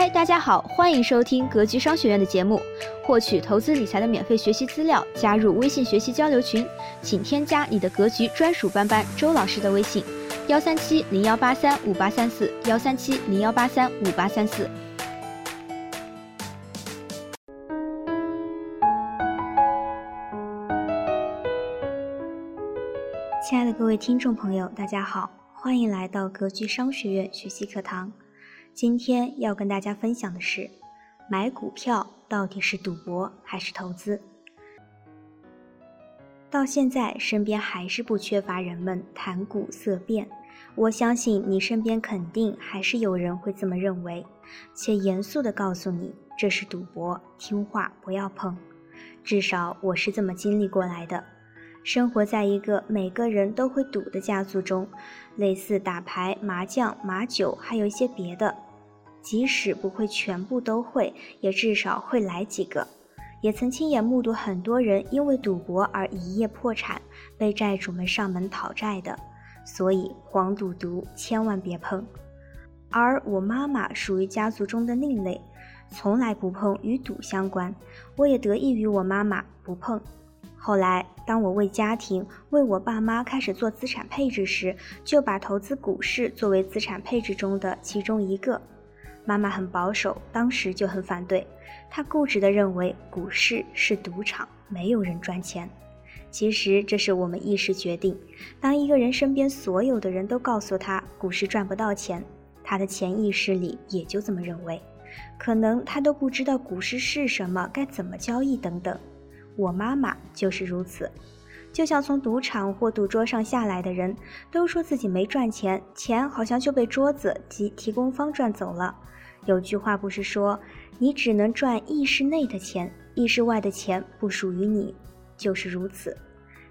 嗨，大家好，欢迎收听格局商学院的节目，获取投资理财的免费学习资料，加入微信学习交流群，请添加你的格局专属班班周老师的微信：幺三七零幺八三五八三四，幺三七零幺八三五八三四。亲爱的各位听众朋友，大家好，欢迎来到格局商学院学习课堂。今天要跟大家分享的是，买股票到底是赌博还是投资？到现在，身边还是不缺乏人们谈股色变。我相信你身边肯定还是有人会这么认为，且严肃地告诉你这是赌博，听话不要碰。至少我是这么经历过来的。生活在一个每个人都会赌的家族中，类似打牌、麻将、马酒，还有一些别的。即使不会全部都会，也至少会来几个。也曾亲眼目睹很多人因为赌博而一夜破产，被债主们上门讨债的。所以黄赌毒千万别碰。而我妈妈属于家族中的另类，从来不碰与赌相关。我也得益于我妈妈不碰。后来，当我为家庭、为我爸妈开始做资产配置时，就把投资股市作为资产配置中的其中一个。妈妈很保守，当时就很反对。她固执地认为股市是赌场，没有人赚钱。其实这是我们一时决定。当一个人身边所有的人都告诉他股市赚不到钱，他的潜意识里也就这么认为。可能他都不知道股市是什么，该怎么交易等等。我妈妈就是如此，就像从赌场或赌桌上下来的人，都说自己没赚钱，钱好像就被桌子及提供方赚走了。有句话不是说，你只能赚意识内的钱，意识外的钱不属于你，就是如此。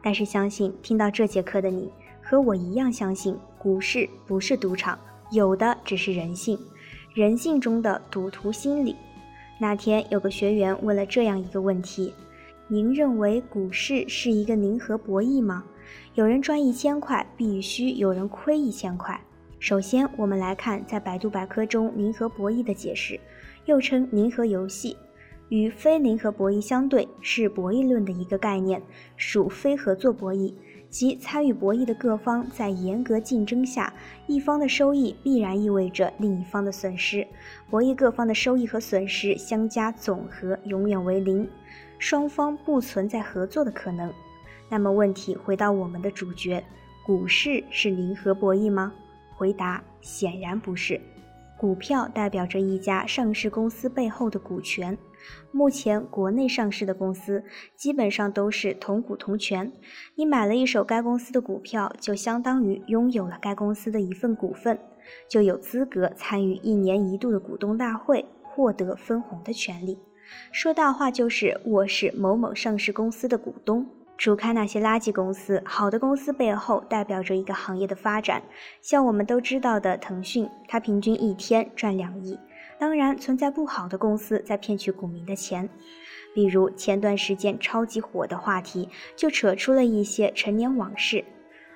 但是相信听到这节课的你，和我一样相信股市不是赌场，有的只是人性，人性中的赌徒心理。那天有个学员问了这样一个问题。您认为股市是一个零和博弈吗？有人赚一千块，必须有人亏一千块。首先，我们来看在百度百科中零和博弈的解释，又称零和游戏，与非零和博弈相对，是博弈论的一个概念，属非合作博弈，即参与博弈的各方在严格竞争下，一方的收益必然意味着另一方的损失，博弈各方的收益和损失相加总和永远为零。双方不存在合作的可能，那么问题回到我们的主角：股市是零和博弈吗？回答显然不是。股票代表着一家上市公司背后的股权，目前国内上市的公司基本上都是同股同权。你买了一手该公司的股票，就相当于拥有了该公司的一份股份，就有资格参与一年一度的股东大会，获得分红的权利。说大话就是我是某某上市公司的股东。除开那些垃圾公司，好的公司背后代表着一个行业的发展。像我们都知道的腾讯，它平均一天赚两亿。当然，存在不好的公司在骗取股民的钱。比如前段时间超级火的话题，就扯出了一些陈年往事。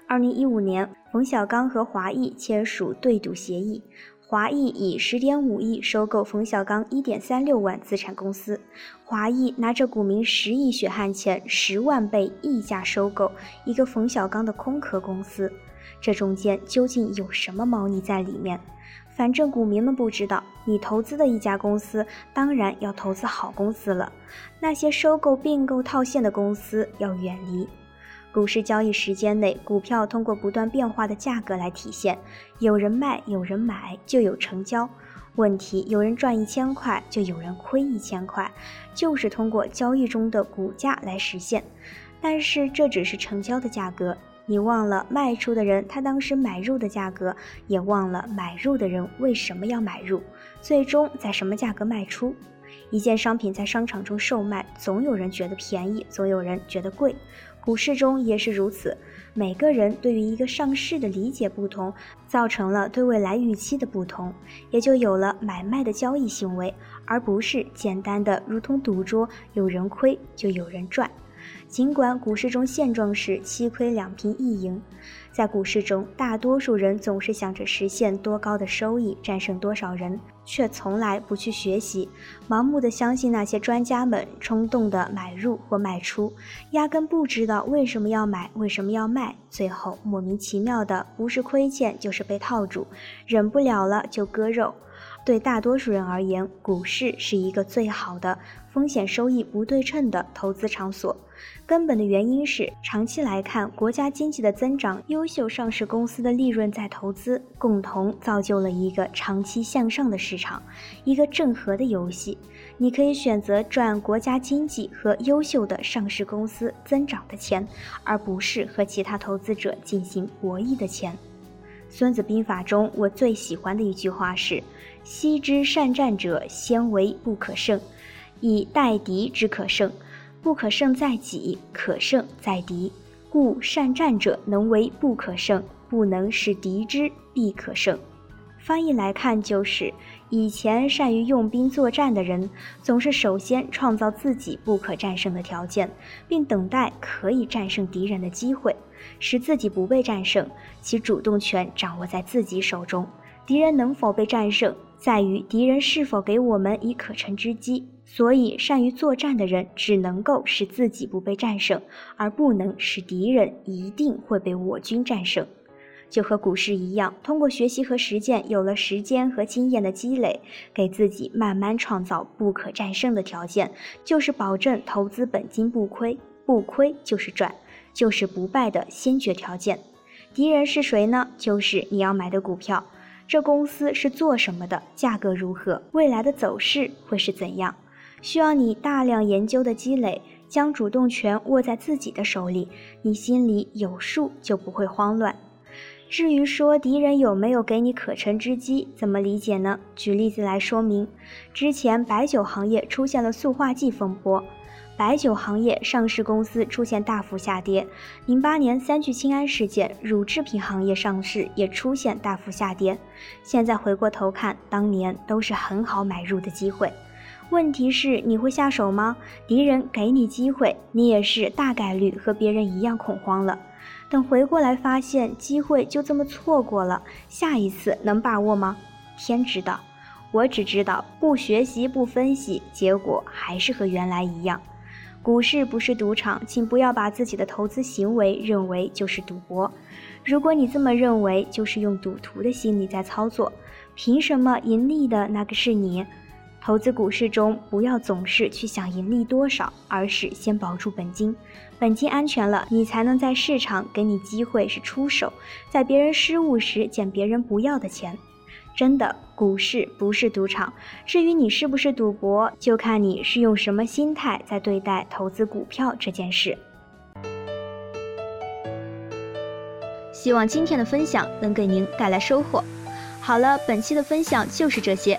二零一五年，冯小刚和华谊签署对赌协议。华谊以十点五亿收购冯小刚一点三六万资产公司，华谊拿着股民十亿血汗钱十万倍溢价收购一个冯小刚的空壳公司，这中间究竟有什么猫腻在里面？反正股民们不知道。你投资的一家公司，当然要投资好公司了，那些收购并购套现的公司要远离。股市交易时间内，股票通过不断变化的价格来体现，有人卖，有人买，就有成交。问题有人赚一千块，就有人亏一千块，就是通过交易中的股价来实现。但是这只是成交的价格，你忘了卖出的人他当时买入的价格，也忘了买入的人为什么要买入，最终在什么价格卖出。一件商品在商场中售卖，总有人觉得便宜，总有人觉得贵。股市中也是如此，每个人对于一个上市的理解不同，造成了对未来预期的不同，也就有了买卖的交易行为，而不是简单的如同赌桌，有人亏就有人赚。尽管股市中现状是七亏两平一赢，在股市中，大多数人总是想着实现多高的收益，战胜多少人，却从来不去学习，盲目的相信那些专家们，冲动的买入或卖出，压根不知道为什么要买，为什么要卖，最后莫名其妙的不是亏欠就是被套住，忍不了了就割肉。对大多数人而言，股市是一个最好的风险收益不对称的投资场所。根本的原因是，长期来看，国家经济的增长、优秀上市公司的利润再投资，共同造就了一个长期向上的市场，一个正和的游戏。你可以选择赚国家经济和优秀的上市公司增长的钱，而不是和其他投资者进行博弈的钱。《孙子兵法》中，我最喜欢的一句话是。昔之善战者，先为不可胜，以待敌之可胜。不可胜在己，可胜在敌。故善战者能为不可胜，不能使敌之必可胜。翻译来看，就是以前善于用兵作战的人，总是首先创造自己不可战胜的条件，并等待可以战胜敌人的机会，使自己不被战胜，其主动权掌握在自己手中。敌人能否被战胜？在于敌人是否给我们以可乘之机，所以善于作战的人只能够使自己不被战胜，而不能使敌人一定会被我军战胜。就和股市一样，通过学习和实践，有了时间和经验的积累，给自己慢慢创造不可战胜的条件，就是保证投资本金不亏，不亏就是赚，就是不败的先决条件。敌人是谁呢？就是你要买的股票。这公司是做什么的？价格如何？未来的走势会是怎样？需要你大量研究的积累，将主动权握在自己的手里，你心里有数，就不会慌乱。至于说敌人有没有给你可乘之机，怎么理解呢？举例子来说明，之前白酒行业出现了塑化剂风波。白酒行业上市公司出现大幅下跌，零八年三聚氰胺事件，乳制品行业上市也出现大幅下跌。现在回过头看，当年都是很好买入的机会。问题是你会下手吗？敌人给你机会，你也是大概率和别人一样恐慌了。等回过来发现机会就这么错过了，下一次能把握吗？天知道，我只知道不学习不分析，结果还是和原来一样。股市不是赌场，请不要把自己的投资行为认为就是赌博。如果你这么认为，就是用赌徒的心理在操作。凭什么盈利的那个是你？投资股市中，不要总是去想盈利多少，而是先保住本金。本金安全了，你才能在市场给你机会是出手，在别人失误时捡别人不要的钱。真的，股市不是赌场。至于你是不是赌博，就看你是用什么心态在对待投资股票这件事。希望今天的分享能给您带来收获。好了，本期的分享就是这些。